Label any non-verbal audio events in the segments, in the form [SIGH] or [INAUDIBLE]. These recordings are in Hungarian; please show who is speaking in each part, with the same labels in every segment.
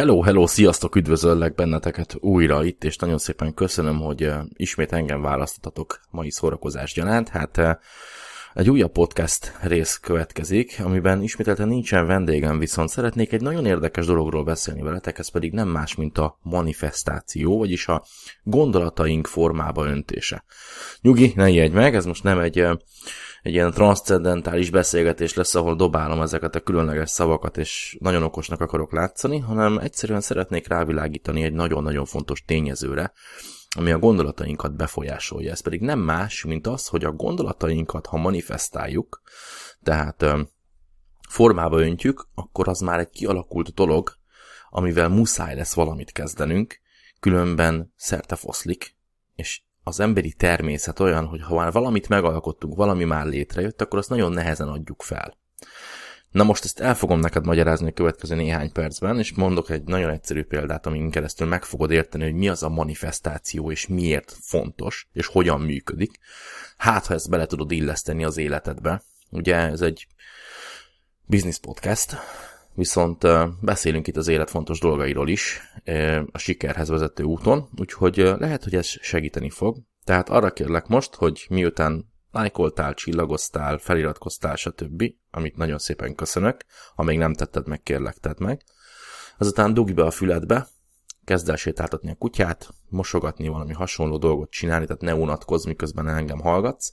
Speaker 1: Hello, hello, sziasztok, üdvözöllek benneteket újra itt, és nagyon szépen köszönöm, hogy ismét engem választottatok mai szórakozás gyanánt. Hát egy újabb podcast rész következik, amiben ismételten nincsen vendégem, viszont szeretnék egy nagyon érdekes dologról beszélni veletek, ez pedig nem más, mint a manifestáció, vagyis a gondolataink formába öntése. Nyugi, ne ijedj meg, ez most nem egy, egy ilyen transzcendentális beszélgetés lesz, ahol dobálom ezeket a különleges szavakat, és nagyon okosnak akarok látszani, hanem egyszerűen szeretnék rávilágítani egy nagyon-nagyon fontos tényezőre, ami a gondolatainkat befolyásolja. Ez pedig nem más, mint az, hogy a gondolatainkat, ha manifestáljuk, tehát formába öntjük, akkor az már egy kialakult dolog, amivel muszáj lesz valamit kezdenünk, különben szerte foszlik, és az emberi természet olyan, hogy ha már valamit megalkottunk, valami már létrejött, akkor azt nagyon nehezen adjuk fel. Na most ezt el fogom neked magyarázni a következő néhány percben, és mondok egy nagyon egyszerű példát, amin keresztül meg fogod érteni, hogy mi az a manifestáció, és miért fontos, és hogyan működik. Hát, ha ezt bele tudod illeszteni az életedbe. Ugye ez egy business podcast, viszont beszélünk itt az élet fontos dolgairól is, a sikerhez vezető úton, úgyhogy lehet, hogy ez segíteni fog. Tehát arra kérlek most, hogy miután lájkoltál, csillagoztál, feliratkoztál, stb., amit nagyon szépen köszönök, ha még nem tetted meg, kérlek, tedd meg. Azután dugj be a füledbe, kezd el sétáltatni a kutyát, mosogatni, valami hasonló dolgot csinálni, tehát ne unatkozz, miközben engem hallgatsz,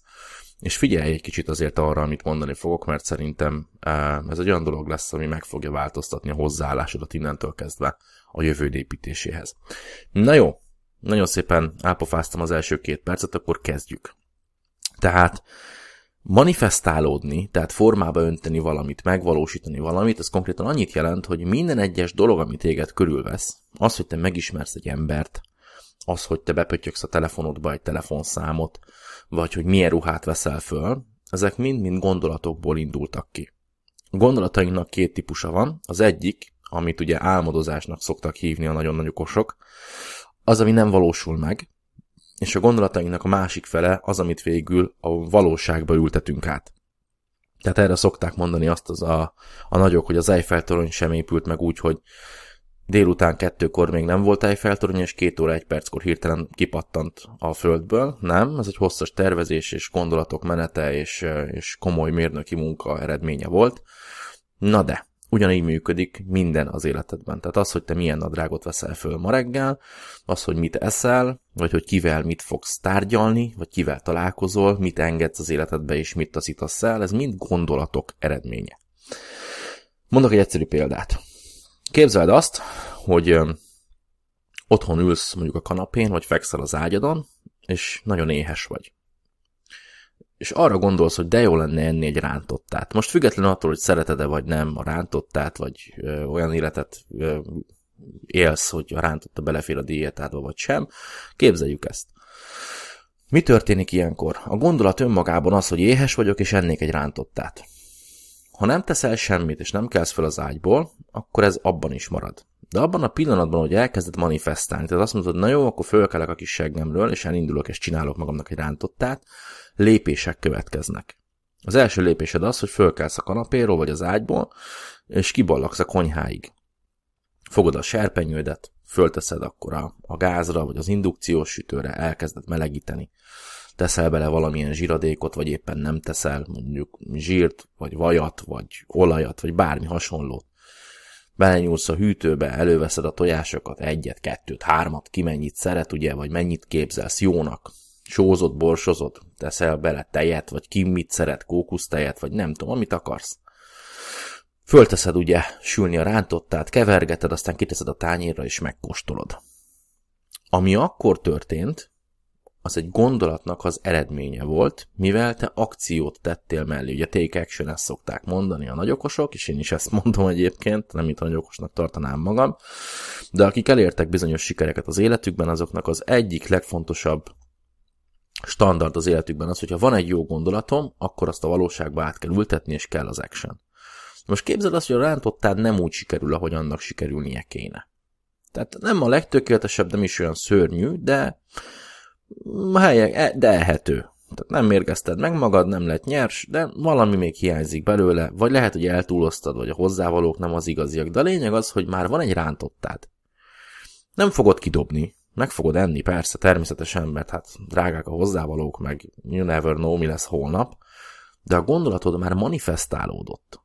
Speaker 1: és figyelj egy kicsit azért arra, amit mondani fogok, mert szerintem ez egy olyan dolog lesz, ami meg fogja változtatni a hozzáállásodat innentől kezdve a jövő építéséhez. Na jó, nagyon szépen elpofáztam az első két percet, akkor kezdjük. Tehát manifestálódni, tehát formába önteni valamit, megvalósítani valamit, ez konkrétan annyit jelent, hogy minden egyes dolog, amit téged körülvesz, az, hogy te megismersz egy embert, az, hogy te bepötyöksz a telefonodba egy telefonszámot, vagy hogy milyen ruhát veszel föl, ezek mind-mind gondolatokból indultak ki. A gondolatainknak két típusa van. Az egyik, amit ugye álmodozásnak szoktak hívni a nagyon nagy okosok, az, ami nem valósul meg, és a gondolatainknak a másik fele az, amit végül a valóságba ültetünk át. Tehát erre szokták mondani azt az a, a nagyok, hogy az Eiffel torony sem épült meg úgy, hogy délután kettőkor még nem volt Eiffel torony, és két óra egy perckor hirtelen kipattant a földből. Nem, ez egy hosszas tervezés és gondolatok menete és, és komoly mérnöki munka eredménye volt. Na de, ugyanígy működik minden az életedben. Tehát az, hogy te milyen nadrágot veszel föl ma reggel, az, hogy mit eszel, vagy hogy kivel mit fogsz tárgyalni, vagy kivel találkozol, mit engedsz az életedbe, és mit taszítasz el, ez mind gondolatok eredménye. Mondok egy egyszerű példát. Képzeld azt, hogy otthon ülsz mondjuk a kanapén, vagy fekszel az ágyadon, és nagyon éhes vagy és arra gondolsz, hogy de jó lenne enni egy rántottát. Most függetlenül attól, hogy szereted-e vagy nem a rántottát, vagy ö, olyan életet ö, élsz, hogy a rántotta belefér a diétádba, vagy sem, képzeljük ezt. Mi történik ilyenkor? A gondolat önmagában az, hogy éhes vagyok, és ennék egy rántottát. Ha nem teszel semmit, és nem kelsz fel az ágyból, akkor ez abban is marad. De abban a pillanatban, hogy elkezded manifestálni, tehát azt mondod, na jó, akkor fölkelek a kis seggemről, és elindulok, és csinálok magamnak egy rántottát, lépések következnek. Az első lépésed az, hogy fölkelsz a kanapéról vagy az ágyból, és kiballagsz a konyháig. Fogod a serpenyődet, fölteszed akkor a, a gázra, vagy az indukciós sütőre, elkezded melegíteni. Teszel bele valamilyen zsiradékot, vagy éppen nem teszel, mondjuk zsírt, vagy vajat, vagy olajat, vagy bármi hasonlót. Belenyúlsz a hűtőbe, előveszed a tojásokat, egyet, kettőt, hármat, ki mennyit szeret, ugye, vagy mennyit képzelsz jónak sózott, borsozott, teszel bele tejet, vagy ki mit szeret, kókusztejet, vagy nem tudom, amit akarsz. Fölteszed ugye sülni a rántottát, kevergeted, aztán kiteszed a tányérra, és megkóstolod. Ami akkor történt, az egy gondolatnak az eredménye volt, mivel te akciót tettél mellé. Ugye take action ezt szokták mondani a nagyokosok, és én is ezt mondom egyébként, nem a nagyokosnak tartanám magam, de akik elértek bizonyos sikereket az életükben, azoknak az egyik legfontosabb standard az életükben az, hogyha van egy jó gondolatom, akkor azt a valóságba át kell ültetni, és kell az action. Most képzeld azt, hogy a rántottád nem úgy sikerül, ahogy annak sikerülnie kéne. Tehát nem a legtökéletesebb, nem is olyan szörnyű, de helye, de elhető. Tehát nem mérgezted meg magad, nem lett nyers, de valami még hiányzik belőle, vagy lehet, hogy eltúloztad, vagy a hozzávalók nem az igaziak, de a lényeg az, hogy már van egy rántottád. Nem fogod kidobni, meg fogod enni, persze, természetesen, mert hát drágák a hozzávalók, meg you never know, mi lesz holnap, de a gondolatod már manifestálódott.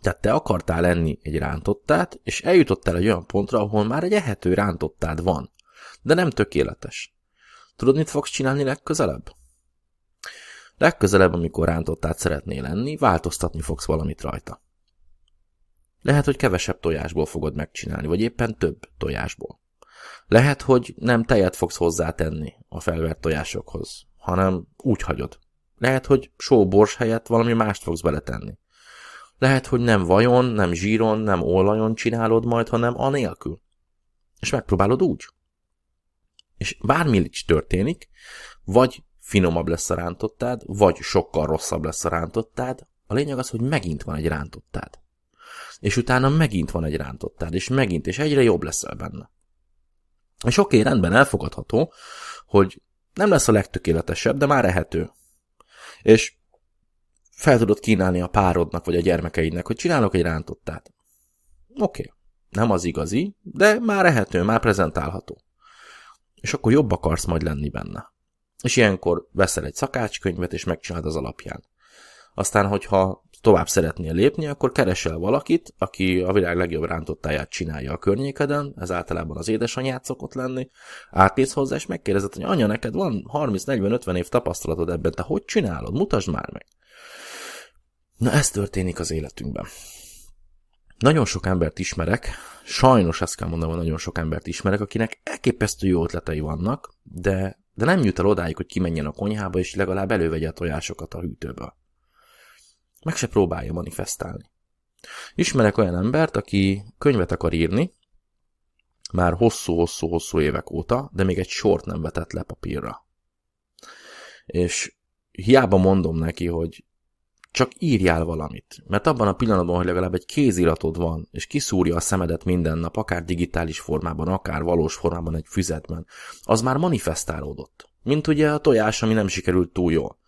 Speaker 1: Tehát te akartál enni egy rántottát, és eljutottál egy olyan pontra, ahol már egy ehető rántottád van, de nem tökéletes. Tudod, mit fogsz csinálni legközelebb? Legközelebb, amikor rántottát szeretnél lenni, változtatni fogsz valamit rajta. Lehet, hogy kevesebb tojásból fogod megcsinálni, vagy éppen több tojásból. Lehet, hogy nem tejet fogsz hozzátenni a felvert tojásokhoz, hanem úgy hagyod. Lehet, hogy sóbors helyett valami mást fogsz beletenni. Lehet, hogy nem vajon, nem zsíron, nem olajon csinálod majd, hanem anélkül. És megpróbálod úgy. És bármi is történik, vagy finomabb lesz a rántottád, vagy sokkal rosszabb lesz a rántottád, a lényeg az, hogy megint van egy rántottád. És utána megint van egy rántottád, és megint, és egyre jobb leszel benne. És oké, okay, rendben elfogadható, hogy nem lesz a legtökéletesebb, de már ehető. És fel tudod kínálni a párodnak, vagy a gyermekeidnek, hogy csinálok egy rántottát. Oké, okay. nem az igazi, de már ehető, már prezentálható. És akkor jobb akarsz majd lenni benne. És ilyenkor veszel egy szakácskönyvet, és megcsinálod az alapján. Aztán, hogyha tovább szeretnél lépni, akkor keresel valakit, aki a világ legjobb rántottáját csinálja a környékeden, ez általában az édesanyját szokott lenni, átmész hozzá, és megkérdezed, hogy anya, neked van 30-40-50 év tapasztalatod ebben, te hogy csinálod? Mutasd már meg! Na ez történik az életünkben. Nagyon sok embert ismerek, sajnos ezt kell mondanom, nagyon sok embert ismerek, akinek elképesztő jó ötletei vannak, de, de nem jut el odáig, hogy kimenjen a konyhába, és legalább elővegye a tojásokat a hűtőből meg se próbálja manifestálni. Ismerek olyan embert, aki könyvet akar írni, már hosszú-hosszú-hosszú évek óta, de még egy sort nem vetett le papírra. És hiába mondom neki, hogy csak írjál valamit. Mert abban a pillanatban, hogy legalább egy kéziratod van, és kiszúrja a szemedet minden nap, akár digitális formában, akár valós formában egy füzetben, az már manifestálódott. Mint ugye a tojás, ami nem sikerült túl jól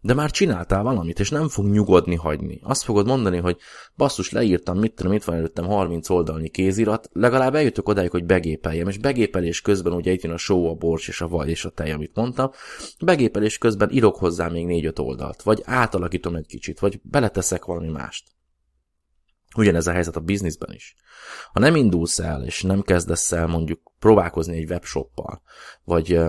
Speaker 1: de már csináltál valamit, és nem fog nyugodni hagyni. Azt fogod mondani, hogy basszus, leírtam, mit tudom, itt van előttem 30 oldalnyi kézirat, legalább eljutok odáig, hogy begépeljem, és begépelés közben ugye itt jön a só, a bors és a vaj és a tej, amit mondtam, begépelés közben írok hozzá még 4-5 oldalt, vagy átalakítom egy kicsit, vagy beleteszek valami mást. Ugyanez a helyzet a bizniszben is. Ha nem indulsz el, és nem kezdesz el mondjuk próbálkozni egy webshoppal, vagy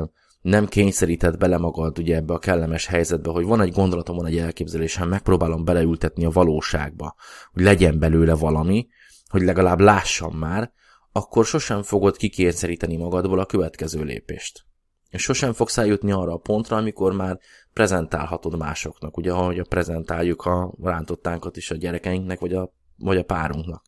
Speaker 1: nem kényszeríted bele magad ugye ebbe a kellemes helyzetbe, hogy van egy gondolatom, van egy elképzelésem, megpróbálom beleültetni a valóságba, hogy legyen belőle valami, hogy legalább lássam már, akkor sosem fogod kikényszeríteni magadból a következő lépést. És sosem fogsz eljutni arra a pontra, amikor már prezentálhatod másoknak, ugye, ahogy a prezentáljuk a rántottánkat is a gyerekeinknek, vagy a, vagy a párunknak.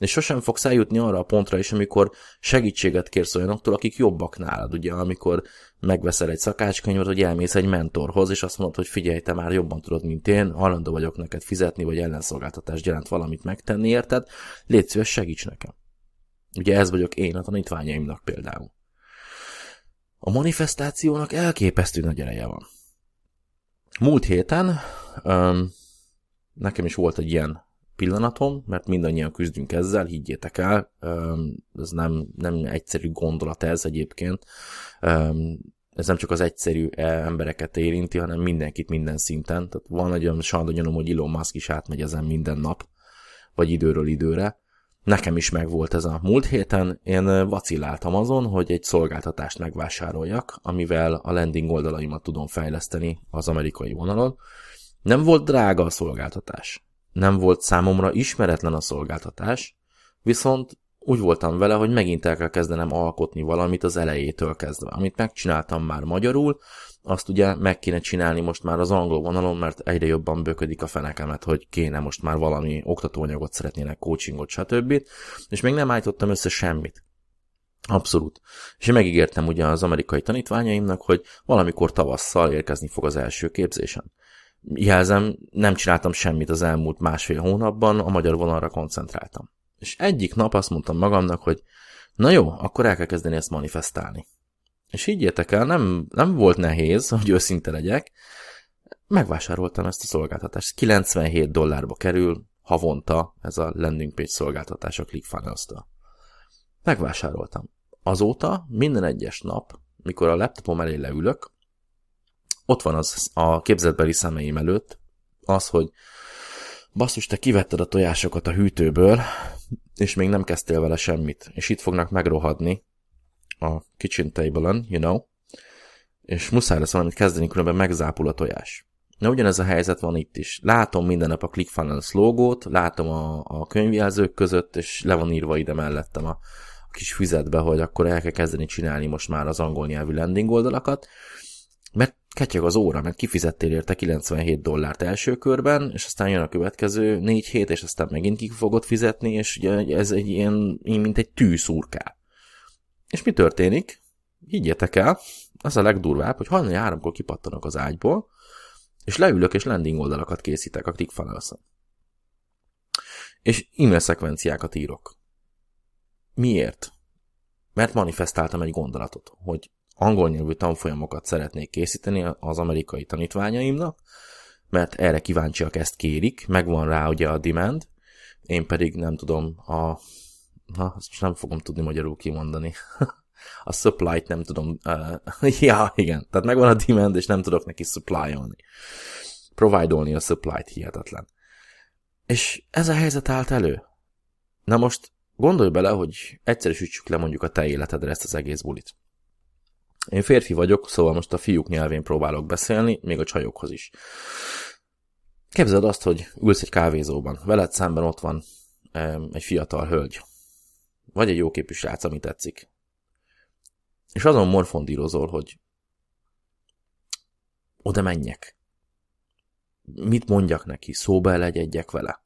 Speaker 1: És sosem fogsz eljutni arra a pontra is, amikor segítséget kérsz olyanoktól, akik jobbak nálad, ugye, amikor megveszel egy szakácskönyvet, hogy elmész egy mentorhoz, és azt mondod, hogy figyelj, te már jobban tudod, mint én, hajlandó vagyok neked fizetni, vagy ellenszolgáltatást jelent valamit megtenni, érted? Légy szíves, segíts nekem. Ugye ez vagyok én a tanítványaimnak például. A manifestációnak elképesztő nagy ereje van. Múlt héten um, nekem is volt egy ilyen pillanatom, mert mindannyian küzdünk ezzel, higgyétek el, ez nem, nem egyszerű gondolat ez egyébként, ez nem csak az egyszerű e, embereket érinti, hanem mindenkit minden szinten, tehát van egy olyan sandonyanom, hogy Elon Musk is átmegy ezen minden nap, vagy időről időre, Nekem is megvolt ez a múlt héten, én vacilláltam azon, hogy egy szolgáltatást megvásároljak, amivel a landing oldalaimat tudom fejleszteni az amerikai vonalon. Nem volt drága a szolgáltatás nem volt számomra ismeretlen a szolgáltatás, viszont úgy voltam vele, hogy megint el kell kezdenem alkotni valamit az elejétől kezdve. Amit megcsináltam már magyarul, azt ugye meg kéne csinálni most már az angol vonalon, mert egyre jobban böködik a fenekemet, hogy kéne most már valami oktatóanyagot szeretnének, coachingot, stb. És még nem állítottam össze semmit. Abszolút. És én megígértem ugye az amerikai tanítványaimnak, hogy valamikor tavasszal érkezni fog az első képzésem jelzem, nem csináltam semmit az elmúlt másfél hónapban, a magyar vonalra koncentráltam. És egyik nap azt mondtam magamnak, hogy na jó, akkor el kell kezdeni ezt manifestálni. És higgyétek el, nem, nem volt nehéz, hogy őszinte legyek, megvásároltam ezt a szolgáltatást. 97 dollárba kerül havonta ez a landing page szolgáltatás a ClickFunnels-től. Megvásároltam. Azóta minden egyes nap, mikor a laptopom elé leülök, ott van az a képzetbeli szemeim előtt, az, hogy basszus, te kivetted a tojásokat a hűtőből, és még nem kezdtél vele semmit, és itt fognak megrohadni a kitchen table-on, you know, és muszáj lesz valamit kezdeni, különben megzápul a tojás. Na ugyanez a helyzet van itt is. Látom minden nap a ClickFunnels logót, látom a, a könyvjelzők között, és le van írva ide mellettem a, a kis füzetbe, hogy akkor el kell kezdeni csinálni most már az angol nyelvű landing oldalakat, mert ketyeg az óra, mert kifizettél érte 97 dollárt első körben, és aztán jön a következő 4 hét, és aztán megint ki fogod fizetni, és ugye ez egy ilyen, mint egy tűszúrká. És mi történik? Higgyetek el, az a legdurvább, hogy hajnali háromkor kipattanak az ágyból, és leülök, és landing oldalakat készítek a clickfunnels És e-mail szekvenciákat írok. Miért? Mert manifestáltam egy gondolatot, hogy angol nyelvű tanfolyamokat szeretnék készíteni az amerikai tanítványaimnak, mert erre kíváncsiak ezt kérik, megvan rá ugye a demand, én pedig nem tudom a... Na, ezt most nem fogom tudni magyarul kimondani. [LAUGHS] a supply-t nem tudom... Uh, [LAUGHS] ja, igen, tehát megvan a demand, és nem tudok neki supply-olni. Provide-olni a supply-t hihetetlen. És ez a helyzet állt elő. Na most gondolj bele, hogy egyszerűsítsük le mondjuk a te életedre ezt az egész bulit. Én férfi vagyok, szóval most a fiúk nyelvén próbálok beszélni, még a csajokhoz is. Képzeld azt, hogy ülsz egy kávézóban, veled szemben ott van egy fiatal hölgy, vagy egy jóképű srác, ami tetszik. És azon morfondírozol, hogy oda menjek. Mit mondjak neki, szóba elegyedjek vele.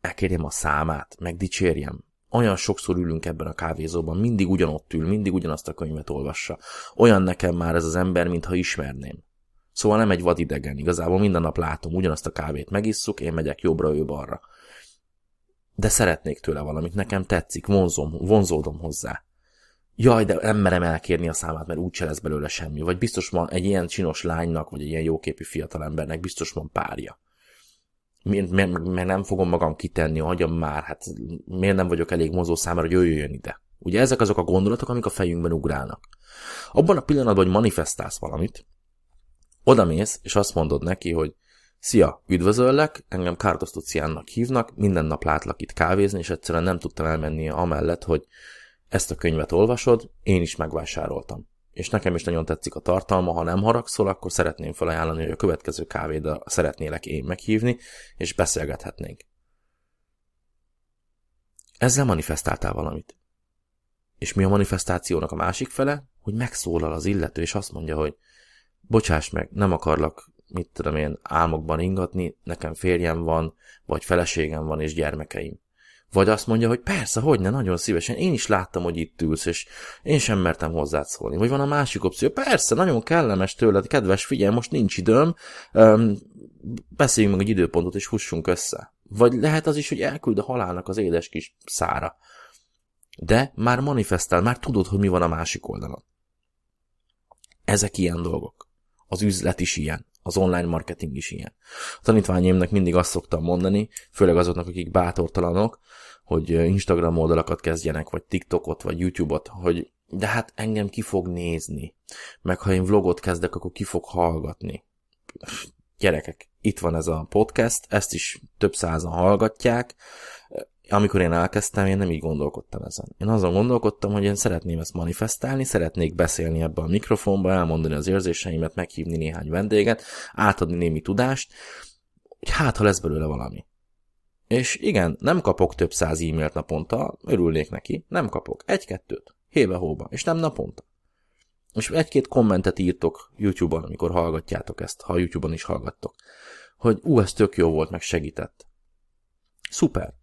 Speaker 1: Elkérjem a számát, megdicsérjem, olyan sokszor ülünk ebben a kávézóban, mindig ugyanott ül, mindig ugyanazt a könyvet olvassa. Olyan nekem már ez az ember, mintha ismerném. Szóval nem egy vadidegen, igazából minden nap látom, ugyanazt a kávét megisszuk, én megyek jobbra, ő balra. De szeretnék tőle valamit, nekem tetszik, vonzom, vonzódom hozzá. Jaj, de nem merem elkérni a számát, mert úgyse lesz belőle semmi. Vagy biztos van egy ilyen csinos lánynak, vagy egy ilyen jóképű fiatalembernek, biztos van párja miért, miért, miért nem fogom magam kitenni, hagyjam már, hát miért nem vagyok elég mozó számára, hogy ő jöjjön ide. Ugye ezek azok a gondolatok, amik a fejünkben ugrálnak. Abban a pillanatban, hogy manifestálsz valamit, odamész, és azt mondod neki, hogy Szia, üdvözöllek, engem Kárdos Luciánnak hívnak, minden nap látlak itt kávézni, és egyszerűen nem tudtam elmenni amellett, hogy ezt a könyvet olvasod, én is megvásároltam és nekem is nagyon tetszik a tartalma, ha nem haragszol, akkor szeretném felajánlani, hogy a következő kávéda szeretnélek én meghívni, és beszélgethetnénk. Ezzel manifestáltál valamit. És mi a manifestációnak a másik fele? Hogy megszólal az illető, és azt mondja, hogy bocsáss meg, nem akarlak, mit tudom én, álmokban ingatni, nekem férjem van, vagy feleségem van, és gyermekeim. Vagy azt mondja, hogy persze, hogy ne, nagyon szívesen, én is láttam, hogy itt ülsz, és én sem mertem hozzád szólni. Vagy van a másik opció, persze, nagyon kellemes tőled, kedves, figyelj, most nincs időm, um, beszéljünk meg egy időpontot, és fussunk össze. Vagy lehet az is, hogy elküld a halálnak az édes kis szára. De már manifestál, már tudod, hogy mi van a másik oldalon. Ezek ilyen dolgok. Az üzlet is ilyen. Az online marketing is ilyen. A tanítványaimnak mindig azt szoktam mondani, főleg azoknak, akik bátortalanok, hogy Instagram oldalakat kezdjenek, vagy TikTokot, vagy YouTube-ot, hogy de hát engem ki fog nézni. Meg ha én vlogot kezdek, akkor ki fog hallgatni. Gyerekek, itt van ez a podcast, ezt is több százan hallgatják, amikor én elkezdtem, én nem így gondolkodtam ezen. Én azon gondolkodtam, hogy én szeretném ezt manifestálni, szeretnék beszélni ebbe a mikrofonba, elmondani az érzéseimet, meghívni néhány vendéget, átadni némi tudást, hogy hát, ha lesz belőle valami. És igen, nem kapok több száz e-mailt naponta, örülnék neki, nem kapok. Egy-kettőt, hébe-hóba, és nem naponta. És egy-két kommentet írtok YouTube-on, amikor hallgatjátok ezt, ha YouTube-on is hallgattok, hogy ú, ez tök jó volt, meg segített. Szuper.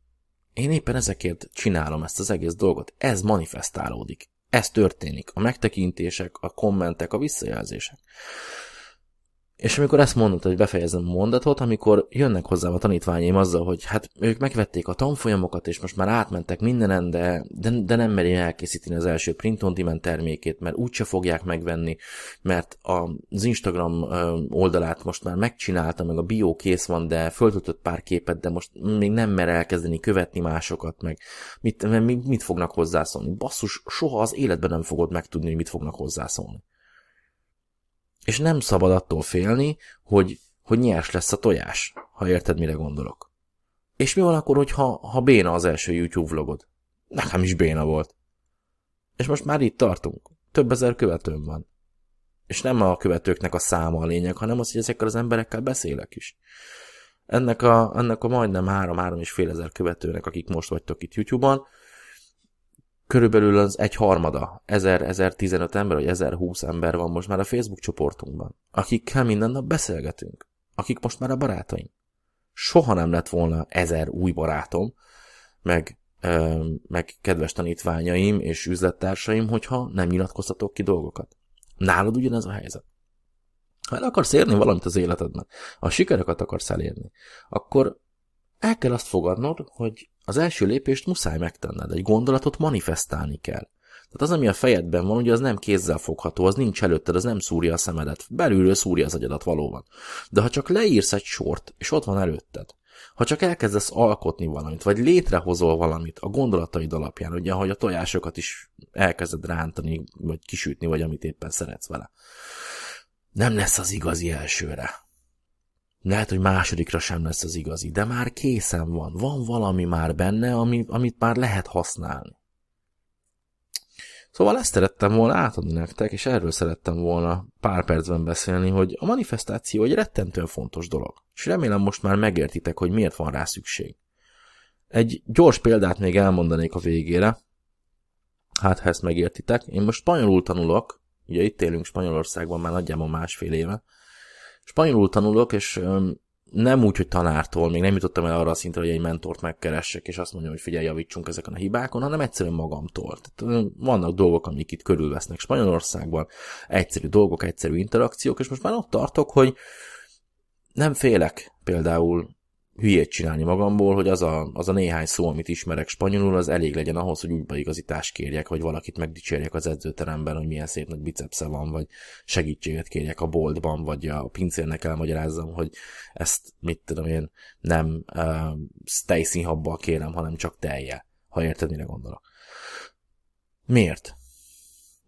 Speaker 1: Én éppen ezekért csinálom ezt az egész dolgot. Ez manifestálódik. Ez történik. A megtekintések, a kommentek, a visszajelzések. És amikor ezt mondod, hogy befejezem a mondatot, amikor jönnek hozzám a tanítványaim azzal, hogy hát ők megvették a tanfolyamokat, és most már átmentek mindenen, de, de, de nem meri elkészíteni az első print on demand termékét, mert úgyse fogják megvenni, mert az Instagram oldalát most már megcsinálta, meg a bio kész van, de föltöltött pár képet, de most még nem mer elkezdeni követni másokat, meg mit, mit, mit fognak hozzászólni. Basszus, soha az életben nem fogod megtudni, hogy mit fognak hozzászólni. És nem szabad attól félni, hogy, hogy nyers lesz a tojás, ha érted, mire gondolok. És mi van akkor, hogyha ha béna az első YouTube vlogod? Nekem is béna volt. És most már itt tartunk. Több ezer követőm van. És nem a követőknek a száma a lényeg, hanem az, hogy ezekkel az emberekkel beszélek is. Ennek a, ennek a majdnem 3-3 és fél ezer követőnek, akik most vagytok itt YouTube-on, körülbelül az egy harmada, 1000-1015 ember, vagy 1020 ember van most már a Facebook csoportunkban, akikkel minden nap beszélgetünk, akik most már a barátaim. Soha nem lett volna ezer új barátom, meg, ö, meg kedves tanítványaim és üzlettársaim, hogyha nem nyilatkoztatok ki dolgokat. Nálad ugyanez a helyzet. Ha el akarsz érni valamit az életedben, ha sikereket akarsz elérni, akkor el kell azt fogadnod, hogy az első lépést muszáj megtenned, egy gondolatot manifestálni kell. Tehát az, ami a fejedben van, ugye az nem kézzel fogható, az nincs előtted, az nem szúrja a szemedet. Belülről szúrja az agyadat valóban. De ha csak leírsz egy sort, és ott van előtted, ha csak elkezdesz alkotni valamit, vagy létrehozol valamit a gondolataid alapján, ugye, ahogy a tojásokat is elkezded rántani, vagy kisütni, vagy amit éppen szeretsz vele. Nem lesz az igazi elsőre. Lehet, hogy másodikra sem lesz az igazi, de már készen van. Van valami már benne, ami, amit már lehet használni. Szóval ezt szerettem volna átadni nektek, és erről szerettem volna pár percben beszélni, hogy a manifestáció egy rettentően fontos dolog. És remélem most már megértitek, hogy miért van rá szükség. Egy gyors példát még elmondanék a végére, hát ha ezt megértitek. Én most spanyolul tanulok, ugye itt élünk Spanyolországban már nagyjából másfél éve, Spanyolul tanulok, és nem úgy, hogy tanártól, még nem jutottam el arra a szintre, hogy egy mentort megkeressek, és azt mondjam, hogy figyelj, javítsunk ezeken a hibákon, hanem egyszerűen magamtól. Tehát vannak dolgok, amik itt körülvesznek Spanyolországban, egyszerű dolgok, egyszerű interakciók, és most már ott tartok, hogy nem félek például hülyét csinálni magamból, hogy az a, az a néhány szó, amit ismerek spanyolul, az elég legyen ahhoz, hogy úgy beigazítást kérjek, vagy valakit megdicsérjek az edzőteremben, hogy milyen szép nagy bicepsze van, vagy segítséget kérjek a boltban, vagy a pincérnek elmagyarázzam, hogy ezt, mit tudom én, nem uh, tejszínhabbal kérem, hanem csak telje, ha érted, mire gondolok. Miért?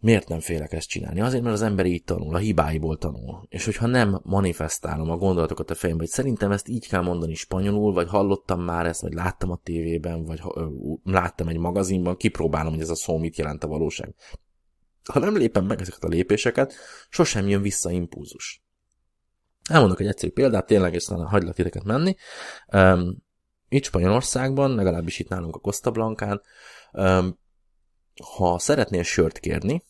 Speaker 1: Miért nem félek ezt csinálni? Azért, mert az ember így tanul, a hibáiból tanul. És hogyha nem manifestálom a gondolatokat a fejembe, hogy szerintem ezt így kell mondani spanyolul, vagy hallottam már ezt, vagy láttam a tévében, vagy láttam egy magazinban, kipróbálom, hogy ez a szó mit jelent a valóság. Ha nem lépem meg ezeket a lépéseket, sosem jön vissza impulzus. Elmondok egy egyszerű példát, tényleg, és aztán hagylak titeket menni. Um, itt Spanyolországban, legalábbis itt nálunk a Costa Blancán, um, ha szeretnél sört kérni,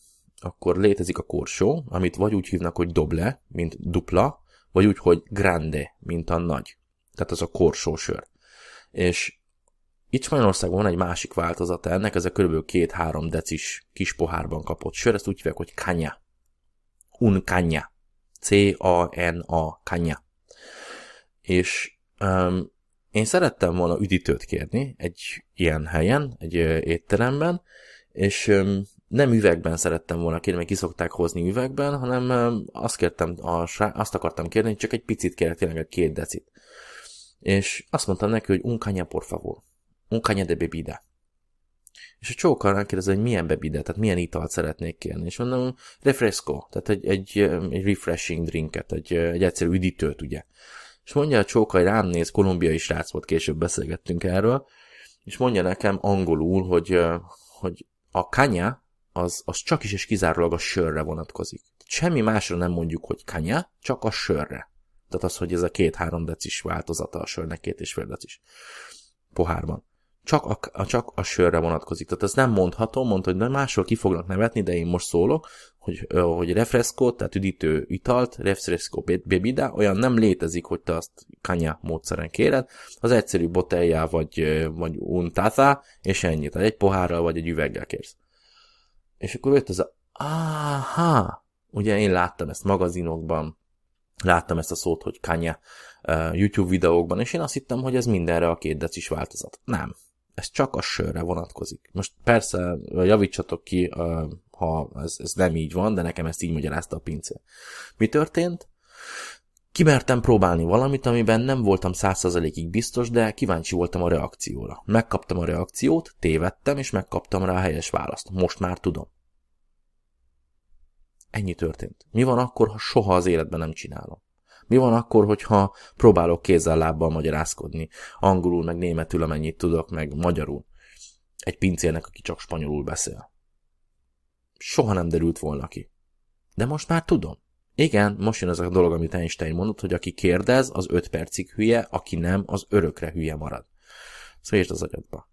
Speaker 1: akkor létezik a korsó, amit vagy úgy hívnak, hogy doble, mint dupla, vagy úgy, hogy grande, mint a nagy. Tehát az a korsó sör. És itt Spanyolországban van egy másik változata ennek, ez a kb. 2-3 decis kis pohárban kapott sör, ezt úgy hívják, hogy kanya. Un kanya. C-A-N-A, kanya. És um, én szerettem volna üdítőt kérni egy ilyen helyen, egy étteremben, és nem üvegben szerettem volna kérni, mert ki szokták hozni üvegben, hanem azt, kértem, azt akartam kérni, hogy csak egy picit kérek, tényleg egy két decit. És azt mondtam neki, hogy un caña por favor. Un de bebida. És a csókkal rákérdezett, hogy milyen bebida, tehát milyen italt szeretnék kérni. És mondom, refresco, tehát egy, egy, egy refreshing drinket, egy, egy egyszerű üdítőt, ugye. És mondja a csóka, hogy rám néz, kolumbiai srác volt, később beszélgettünk erről, és mondja nekem angolul, hogy, hogy a kanya az, az csak is és kizárólag a sörre vonatkozik. Semmi másra nem mondjuk, hogy kanya, csak a sörre. Tehát az, hogy ez a két-három decis változata a sörnek, két és fél decis pohárban. Csak a, a, csak a sörre vonatkozik. Tehát ezt nem mondhatom, mondta, hogy másról ki fognak nevetni, de én most szólok, hogy, hogy refresco, tehát üdítő italt, refresco bebida, olyan nem létezik, hogy te azt kanya módszeren kéred, az egyszerű botellá vagy, vagy untata, és ennyi. Tehát egy pohárral vagy egy üveggel kérsz. És akkor jött ez a, aha, ugye én láttam ezt magazinokban, Láttam ezt a szót, hogy Kanye YouTube videókban, és én azt hittem, hogy ez mindenre a két decis változat. Nem. Ez csak a sörre vonatkozik. Most persze javítsatok ki, ha ez, ez nem így van, de nekem ezt így magyarázta a pincér. Mi történt? Kimertem próbálni valamit, amiben nem voltam százszerzalékig biztos, de kíváncsi voltam a reakcióra. Megkaptam a reakciót, tévedtem, és megkaptam rá a helyes választ. Most már tudom. Ennyi történt. Mi van akkor, ha soha az életben nem csinálom? Mi van akkor, hogyha próbálok kézzel-lábbal magyarázkodni, angolul, meg németül, amennyit tudok, meg magyarul? Egy pincérnek, aki csak spanyolul beszél. Soha nem derült volna ki. De most már tudom. Igen, most jön az a dolog, amit Einstein mondott, hogy aki kérdez, az öt percig hülye, aki nem, az örökre hülye marad. Szóval az agyadba.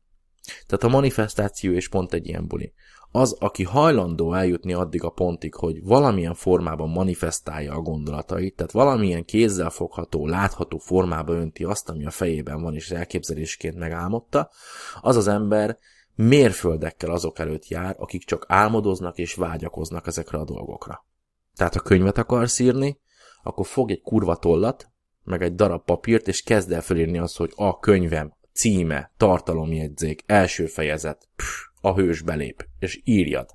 Speaker 1: Tehát a manifestáció és pont egy ilyen buli. Az, aki hajlandó eljutni addig a pontig, hogy valamilyen formában manifestálja a gondolatait, tehát valamilyen kézzel fogható, látható formába önti azt, ami a fejében van és elképzelésként megálmodta, az az ember mérföldekkel azok előtt jár, akik csak álmodoznak és vágyakoznak ezekre a dolgokra. Tehát ha könyvet akarsz írni, akkor fog egy kurva tollat, meg egy darab papírt, és kezd el felírni azt, hogy a könyvem, címe, tartalomjegyzék, első fejezet, pff, a hős belép, és írjad.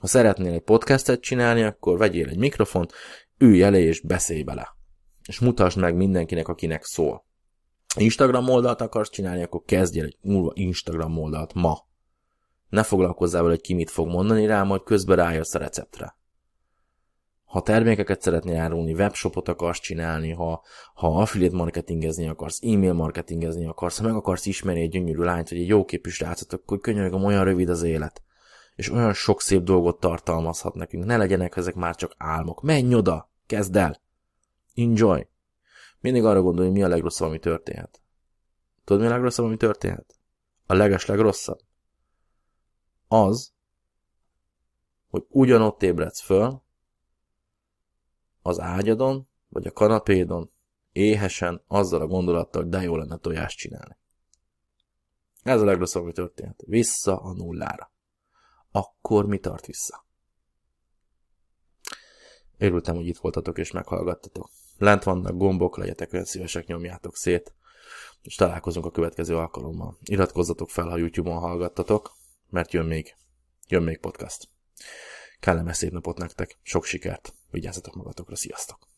Speaker 1: Ha szeretnél egy podcastet csinálni, akkor vegyél egy mikrofont, ülj elé és beszélj bele. És mutasd meg mindenkinek, akinek szól. Instagram oldalt akarsz csinálni, akkor kezdjél egy Instagram oldalt ma. Ne foglalkozzál vele, hogy ki mit fog mondani rá, majd közben rájössz a receptre ha termékeket szeretnél árulni, webshopot akarsz csinálni, ha, ha affiliate marketingezni akarsz, e-mail marketingezni akarsz, ha meg akarsz ismerni egy gyönyörű lányt, vagy egy jóképű srácot, akkor könyörgöm, olyan rövid az élet. És olyan sok szép dolgot tartalmazhat nekünk. Ne legyenek ezek már csak álmok. Menj oda! Kezd el! Enjoy! Mindig arra gondolj, hogy mi a legrosszabb, ami történhet. Tudod, mi a legrosszabb, ami történhet? A leges legrosszabb? Az, hogy ugyanott ébredsz föl, az ágyadon, vagy a kanapédon, éhesen, azzal a gondolattal, hogy de jó lenne tojást csinálni. Ez a legrosszabb, ami történt. Vissza a nullára. Akkor mi tart vissza? Örültem, hogy itt voltatok és meghallgattatok. Lent vannak gombok, legyetek olyan szívesek, nyomjátok szét, és találkozunk a következő alkalommal. Iratkozzatok fel, ha YouTube-on hallgattatok, mert jön még, jön még podcast. Kellemes szép napot nektek, sok sikert, vigyázzatok magatokra, sziasztok!